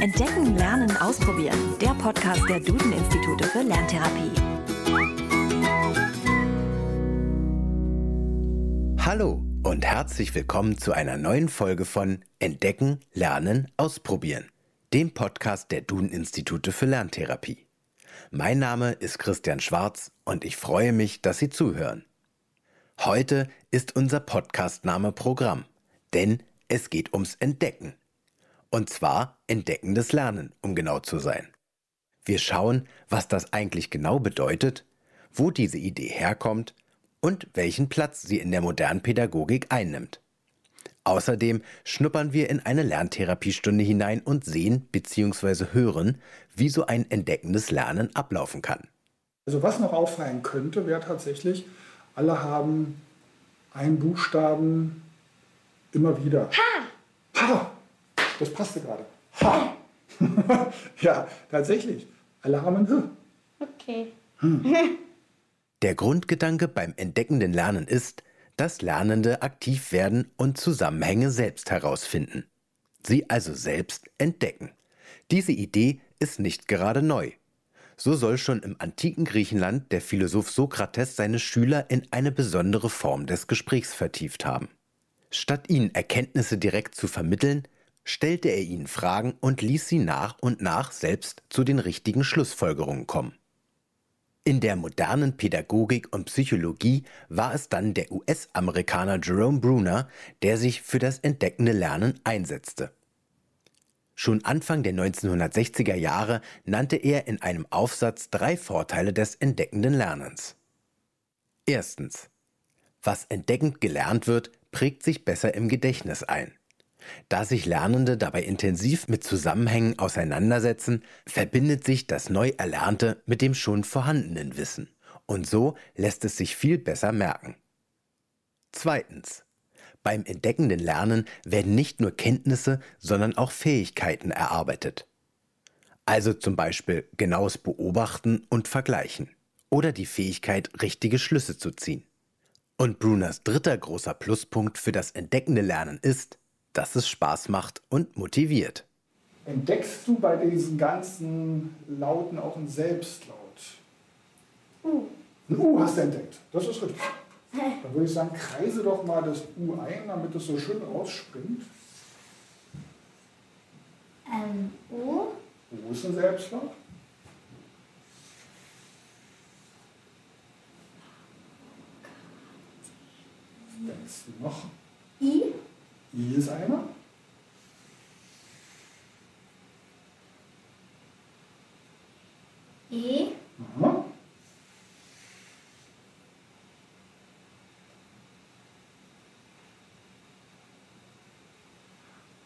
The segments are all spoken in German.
Entdecken, Lernen, Ausprobieren. Der Podcast der Duden-Institute für Lerntherapie. Hallo und herzlich willkommen zu einer neuen Folge von Entdecken, Lernen, Ausprobieren, dem Podcast der Duden-Institute für Lerntherapie. Mein Name ist Christian Schwarz und ich freue mich, dass Sie zuhören. Heute ist unser Podcastname Programm, denn es geht ums Entdecken. Und zwar entdeckendes Lernen, um genau zu sein. Wir schauen, was das eigentlich genau bedeutet, wo diese Idee herkommt und welchen Platz sie in der modernen Pädagogik einnimmt. Außerdem schnuppern wir in eine Lerntherapiestunde hinein und sehen bzw. hören, wie so ein entdeckendes Lernen ablaufen kann. Also was noch auffallen könnte, wäre tatsächlich, alle haben einen Buchstaben immer wieder. Ha! Ha! Das passte gerade. Ha! ja, tatsächlich. Alle haben ein H. Okay. Der Grundgedanke beim entdeckenden Lernen ist, dass Lernende aktiv werden und Zusammenhänge selbst herausfinden. Sie also selbst entdecken. Diese Idee ist nicht gerade neu. So soll schon im antiken Griechenland der Philosoph Sokrates seine Schüler in eine besondere Form des Gesprächs vertieft haben. Statt ihnen Erkenntnisse direkt zu vermitteln, stellte er ihnen Fragen und ließ sie nach und nach selbst zu den richtigen Schlussfolgerungen kommen. In der modernen Pädagogik und Psychologie war es dann der US-Amerikaner Jerome Bruner, der sich für das entdeckende Lernen einsetzte. Schon Anfang der 1960er Jahre nannte er in einem Aufsatz drei Vorteile des entdeckenden Lernens. Erstens. Was entdeckend gelernt wird, prägt sich besser im Gedächtnis ein. Da sich Lernende dabei intensiv mit Zusammenhängen auseinandersetzen, verbindet sich das neu Erlernte mit dem schon vorhandenen Wissen. Und so lässt es sich viel besser merken. Zweitens. Beim entdeckenden Lernen werden nicht nur Kenntnisse, sondern auch Fähigkeiten erarbeitet. Also zum Beispiel genaues Beobachten und Vergleichen oder die Fähigkeit, richtige Schlüsse zu ziehen. Und Bruners dritter großer Pluspunkt für das entdeckende Lernen ist, dass es Spaß macht und motiviert. Entdeckst du bei diesen ganzen Lauten auch einen Selbstlaut? U. Ein U hast du entdeckt. Das ist richtig. Dann würde ich sagen, kreise doch mal das U ein, damit es so schön rausspringt. Ähm, U. U ist ein Selbstlaut. Was denkst du noch? I. I ist einer. E. Aha.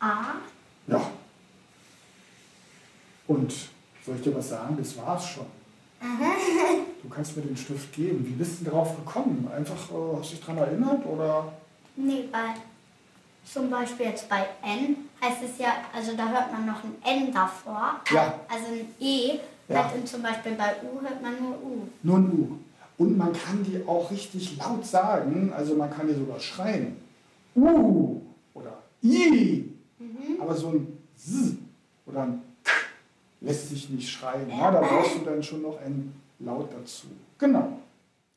A. Ja. Und soll ich dir was sagen? Das war's schon. Du kannst mir den Stift geben. Wie bist du drauf gekommen? Einfach, äh, hast du dich daran erinnert oder? Nee, bei zum Beispiel jetzt bei N heißt es ja, also da hört man noch ein N davor. Ja. Also ein E. Ja. Und zum Beispiel bei U hört man nur U. Nur ein U. Und man kann die auch richtig laut sagen, also man kann die sogar schreien. U oder I. Aber so ein S oder ein K lässt sich nicht schreien. Ja, da brauchst du dann schon noch ein Laut dazu. Genau.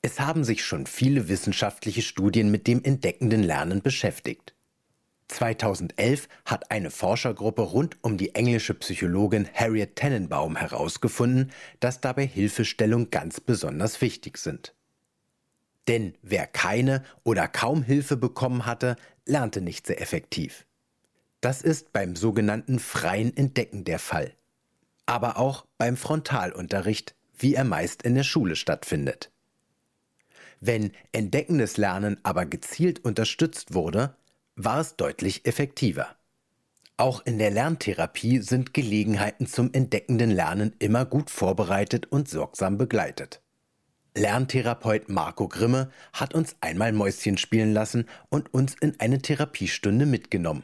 Es haben sich schon viele wissenschaftliche Studien mit dem entdeckenden Lernen beschäftigt. 2011 hat eine Forschergruppe rund um die englische Psychologin Harriet Tannenbaum herausgefunden, dass dabei Hilfestellung ganz besonders wichtig sind. Denn wer keine oder kaum Hilfe bekommen hatte, lernte nicht sehr effektiv. Das ist beim sogenannten freien Entdecken der Fall. Aber auch beim Frontalunterricht, wie er meist in der Schule stattfindet. Wenn entdeckendes Lernen aber gezielt unterstützt wurde, war es deutlich effektiver. Auch in der Lerntherapie sind Gelegenheiten zum entdeckenden Lernen immer gut vorbereitet und sorgsam begleitet. Lerntherapeut Marco Grimme hat uns einmal Mäuschen spielen lassen und uns in eine Therapiestunde mitgenommen.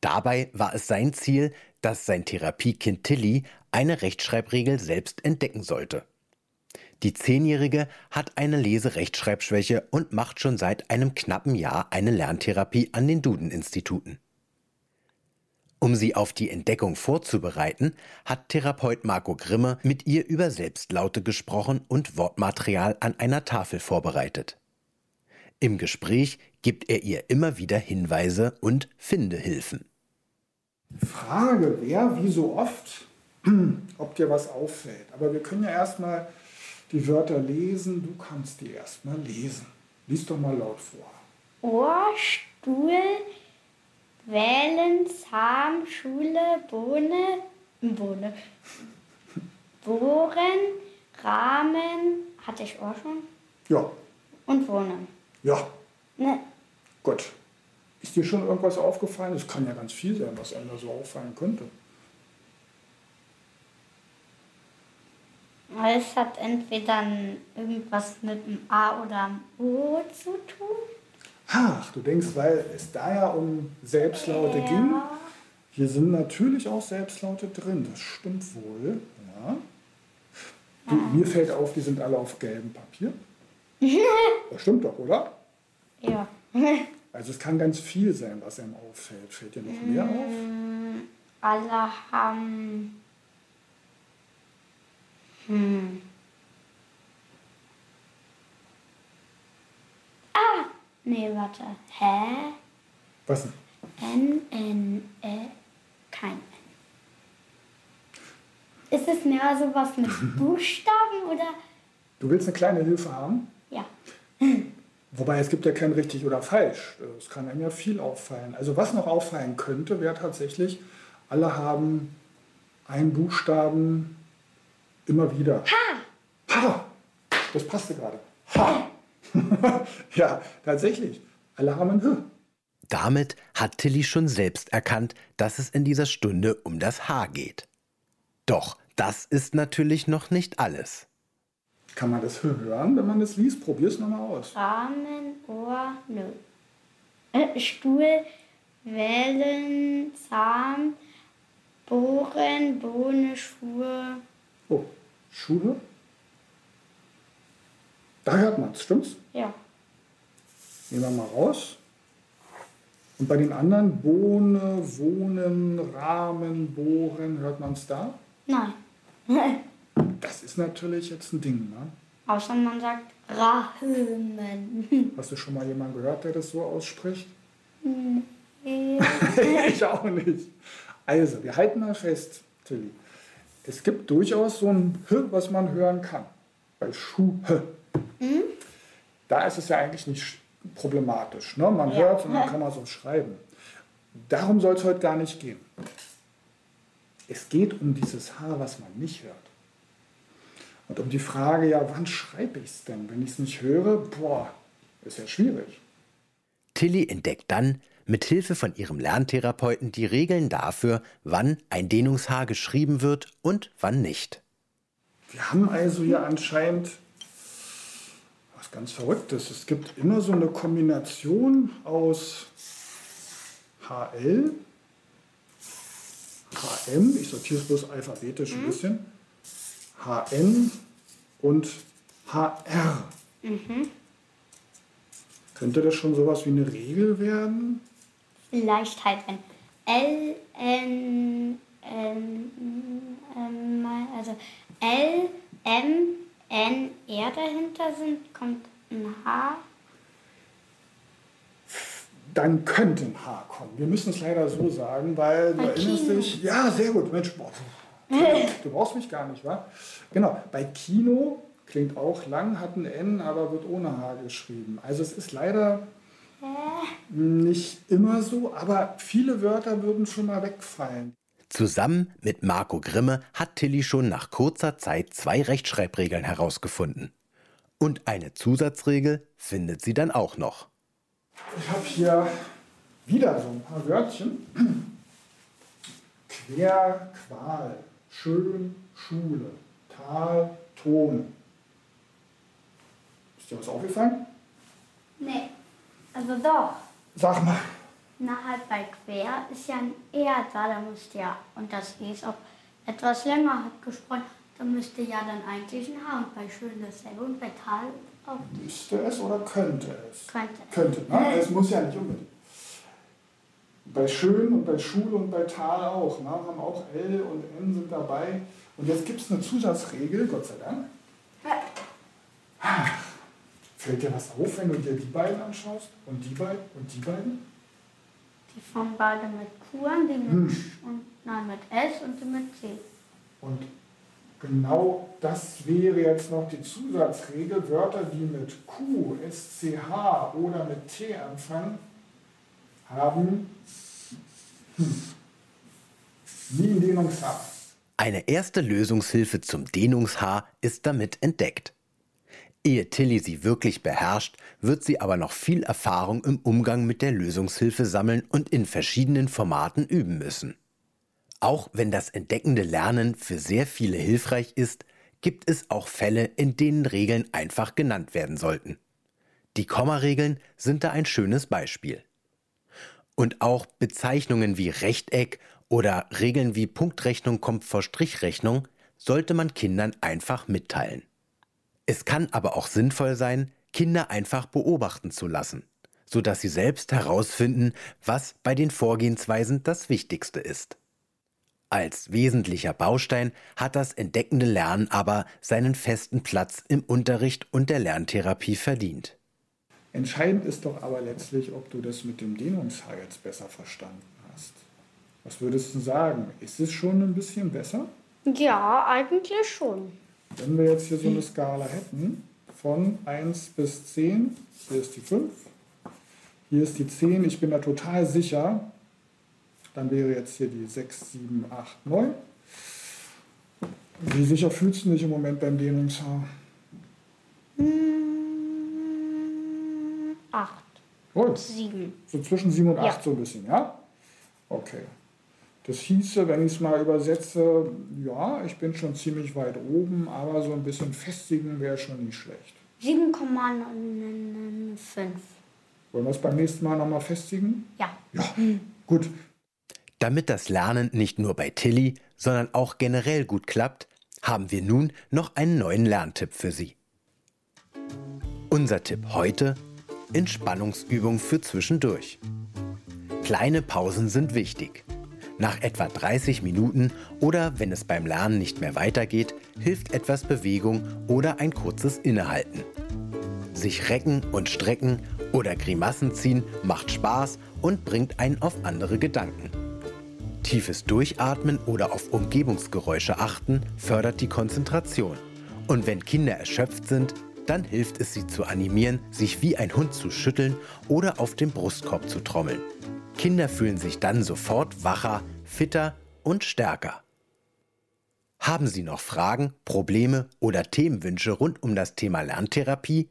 Dabei war es sein Ziel, dass sein Therapiekind Tilly eine Rechtschreibregel selbst entdecken sollte. Die Zehnjährige hat eine Leserechtschreibschwäche und macht schon seit einem knappen Jahr eine Lerntherapie an den Duden-Instituten. Um sie auf die Entdeckung vorzubereiten, hat Therapeut Marco Grimme mit ihr über Selbstlaute gesprochen und Wortmaterial an einer Tafel vorbereitet. Im Gespräch gibt er ihr immer wieder Hinweise und Findehilfen. Frage wer, wie so oft, ob dir was auffällt. Aber wir können ja erstmal die Wörter lesen. Du kannst die erstmal lesen. Lies doch mal laut vor. Ohr, Stuhl, Wählen, Zahn, Schule, Bohne, Bohne, Bohren, Rahmen, hatte ich Ohr schon? Ja, Und Wohnen. ja, Ne, gut. Ist dir schon irgendwas aufgefallen? Es kann ja ganz viel sein, was einem da so auffallen könnte. Es hat entweder irgendwas mit dem A oder dem O zu tun. Ach, du denkst, weil es da ja um Selbstlaute ging. Hier sind natürlich auch Selbstlaute drin, das stimmt wohl. Ja. Du, mir fällt auf, die sind alle auf gelbem Papier. Das stimmt doch, oder? Ja. Also es kann ganz viel sein, was einem auffällt. Fällt dir noch mehr auf? Alle haben. Hm. Ah! Nee, warte. Hä? Was denn? N, N, E, kein N. Ist es mehr sowas mit Buchstaben oder? Du willst eine kleine Hilfe haben? Ja. Wobei es gibt ja kein richtig oder falsch. Es kann einem ja viel auffallen. Also was noch auffallen könnte, wäre tatsächlich, alle haben einen Buchstaben immer wieder. Ha! Ha! Das passte gerade. Ha! ja, tatsächlich. Alle haben ein H. Damit hat Tilly schon selbst erkannt, dass es in dieser Stunde um das Haar geht. Doch das ist natürlich noch nicht alles. Kann man das hören, wenn man das liest? Probier es nochmal aus. Rahmen, Ohr, nö. Äh, Stuhl, Wellen, Zahn, Bohren, Bohne, Schuhe. Oh, Schule. Da hört man es, stimmt's? Ja. Nehmen wir mal raus. Und bei den anderen Bohne, Wohnen, Rahmen, Bohren, hört man es da? Nein. Das ist natürlich jetzt ein Ding. Ne? Außer man sagt Rahmen. Hast du schon mal jemanden gehört, der das so ausspricht? Äh, ich auch nicht. Also, wir halten mal fest, Tilly. Es gibt durchaus so ein H, was man hören kann. Bei Schuh. Da ist es ja eigentlich nicht sch- problematisch. Ne? Man Ja. hört es und dann kann man so schreiben. Darum soll es heute gar nicht gehen. Es geht um dieses H, was man nicht hört. Und um die Frage, ja, wann schreibe ich es denn? Wenn ich es nicht höre, boah, ist ja schwierig. Tilly entdeckt dann mit Hilfe von ihrem Lerntherapeuten die Regeln dafür, wann ein Dehnungshaar geschrieben wird und wann nicht. Wir haben also hier anscheinend was ganz Verrücktes. Es gibt immer so eine Kombination aus HL, HM, ich sortiere es bloß alphabetisch ein bisschen, HN und HR. Könnte das schon sowas wie eine Regel werden? Vielleicht halt, wenn L, N, N, M, also L, M, N, R dahinter sind, kommt ein H. dann könnte ein H kommen. Wir müssen es leider so sagen, weil du Bei erinnerst Kino. dich. Ja, sehr gut, Mensch. Boah, du brauchst mich gar nicht, wa? Genau, bei Kino klingt auch lang, hat ein N, aber wird ohne H geschrieben. Also es ist leider nicht immer so, aber viele Wörter würden schon mal wegfallen. Zusammen mit Marco Grimme hat Tilly schon nach kurzer Zeit zwei Rechtschreibregeln herausgefunden. Und eine Zusatzregel findet sie dann auch noch. Ich habe hier wieder so ein paar Wörtchen. Quer, Qual, Schön, Schule, Tal, Ton. Ist dir was aufgefallen? Nee, also doch. Sag mal. Na halt bei quer ist ja ein R da, da müsste ja, und das E ist auch etwas länger gesprochen, da müsste ja dann eigentlich ein H und bei schön dasselbe und bei Tal auch Müsste es oder könnte es? könnte. Könnte, ne? Es muss ja nicht unbedingt. bei Schön und bei Schule und bei Tal auch. Ne? Haben auch L und N sind dabei. Und jetzt gibt es eine Zusatzregel, Gott sei Dank. Fällt dir was auf, wenn du dir die beiden anschaust? Und die beiden? Und die beiden? Die fangen beide mit Q an, die mit, hm. und, nein, mit S und die mit C. Und genau das wäre jetzt noch die Zusatzregel. Wörter, die mit Q, SCH oder mit T anfangen, haben hm, nie ein Dehnungshaar. Eine erste Lösungshilfe zum Dehnungshaar ist damit entdeckt. Ehe Tilly sie wirklich beherrscht, wird sie aber noch viel Erfahrung im Umgang mit der Lösungshilfe sammeln und in verschiedenen Formaten üben müssen. Auch wenn das entdeckende Lernen für sehr viele hilfreich ist, gibt es auch Fälle, in denen Regeln einfach genannt werden sollten. Die Kommaregeln sind da ein schönes Beispiel. Und auch Bezeichnungen wie Rechteck oder Regeln wie Punktrechnung kommt vor Strichrechnung sollte man Kindern einfach mitteilen. Es kann aber auch sinnvoll sein, Kinder einfach beobachten zu lassen, sodass sie selbst herausfinden, was bei den Vorgehensweisen das Wichtigste ist. Als wesentlicher Baustein hat das entdeckende Lernen aber seinen festen Platz im Unterricht und der Lerntherapie verdient. Entscheidend ist doch aber letztlich, ob du das mit dem Dehnungshaar jetzt besser verstanden hast. Was würdest du sagen? Ist es schon ein bisschen besser? Ja, eigentlich schon. Wenn wir jetzt hier so eine Skala hätten, von 1 bis 10, hier ist die 5, hier ist die 10, ich bin da total sicher, dann wäre jetzt hier die 6, 7, 8, 9. Wie sicher fühlst du dich im Moment beim Dehnungshaar? 8. Gut. 7. So zwischen 7 und 8 ja. so ein bisschen, ja? Okay. Das hieße, wenn ich es mal übersetze, ja, ich bin schon ziemlich weit oben, aber so ein bisschen festigen wäre schon nicht schlecht. 7,5. Wollen wir es beim nächsten Mal nochmal festigen? Ja. Ja, gut. Damit das Lernen nicht nur bei Tilly, sondern auch generell gut klappt, haben wir nun noch einen neuen Lerntipp für Sie. Unser Tipp heute: Entspannungsübung für zwischendurch. Kleine Pausen sind wichtig. Nach etwa 30 Minuten oder wenn es beim Lernen nicht mehr weitergeht, hilft etwas Bewegung oder ein kurzes Innehalten. Sich recken und strecken oder Grimassen ziehen macht Spaß und bringt einen auf andere Gedanken. Tiefes Durchatmen oder auf Umgebungsgeräusche achten fördert die Konzentration. Und wenn Kinder erschöpft sind, dann hilft es sie zu animieren, sich wie ein Hund zu schütteln oder auf dem Brustkorb zu trommeln. Kinder fühlen sich dann sofort wacher, fitter und stärker. Haben Sie noch Fragen, Probleme oder Themenwünsche rund um das Thema Lerntherapie?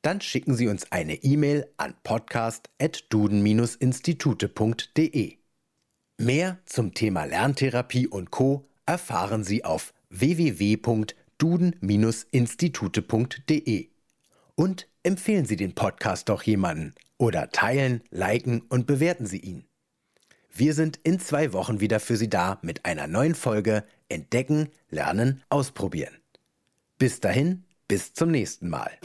Dann schicken Sie uns eine E-Mail an podcast.duden-institute.de. Mehr zum Thema Lerntherapie und Co. erfahren Sie auf www.duden-institute.de. Und empfehlen Sie den Podcast doch jemanden oder teilen, liken und bewerten Sie ihn. Wir sind in zwei Wochen wieder für Sie da mit einer neuen Folge Entdecken, Lernen, Ausprobieren. Bis dahin, bis zum nächsten Mal.